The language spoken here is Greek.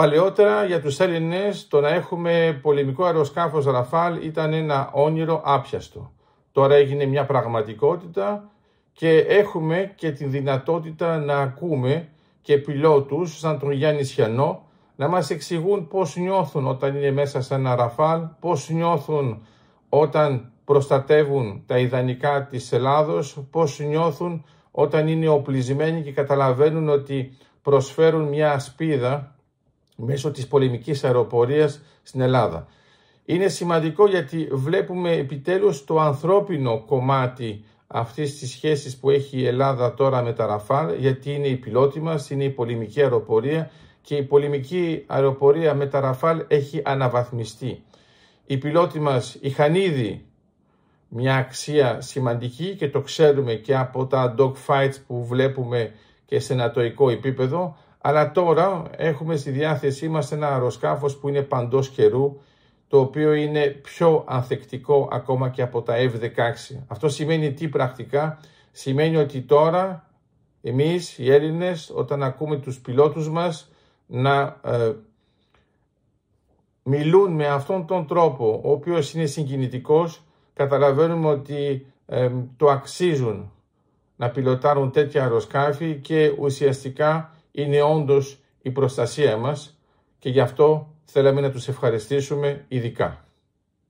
Παλαιότερα για τους Έλληνες το να έχουμε πολεμικό αεροσκάφος Ραφάλ ήταν ένα όνειρο άπιαστο. Τώρα έγινε μια πραγματικότητα και έχουμε και τη δυνατότητα να ακούμε και πιλότους σαν τον Γιάννη Σιανό να μας εξηγούν πώς νιώθουν όταν είναι μέσα σε ένα Ραφάλ, πώς νιώθουν όταν προστατεύουν τα ιδανικά της Ελλάδος, πώς νιώθουν όταν είναι οπλισμένοι και καταλαβαίνουν ότι προσφέρουν μια ασπίδα μέσω της πολεμικής αεροπορίας στην Ελλάδα. Είναι σημαντικό γιατί βλέπουμε επιτέλους το ανθρώπινο κομμάτι αυτής της σχέσης που έχει η Ελλάδα τώρα με τα Ραφάλ, γιατί είναι η πιλότη μας, είναι η πολεμική αεροπορία και η πολεμική αεροπορία με τα Ραφάλ έχει αναβαθμιστεί. Οι πιλότοι μας είχαν ήδη μια αξία σημαντική και το ξέρουμε και από τα dogfights που βλέπουμε και σε νατοϊκό επίπεδο, αλλά τώρα έχουμε στη διάθεσή μας ένα αεροσκάφος που είναι παντός καιρού, το οποίο είναι πιο ανθεκτικό ακόμα και από τα F-16. Αυτό σημαίνει τι πρακτικά, σημαίνει ότι τώρα εμείς οι Έλληνες όταν ακούμε τους πιλότους μας να ε, μιλούν με αυτόν τον τρόπο, ο οποίος είναι συγκινητικός, καταλαβαίνουμε ότι ε, το αξίζουν να πιλωτάρουν τέτοια αεροσκάφη και ουσιαστικά είναι όντως η προστασία μας και γι' αυτό θέλαμε να τους ευχαριστήσουμε ειδικά.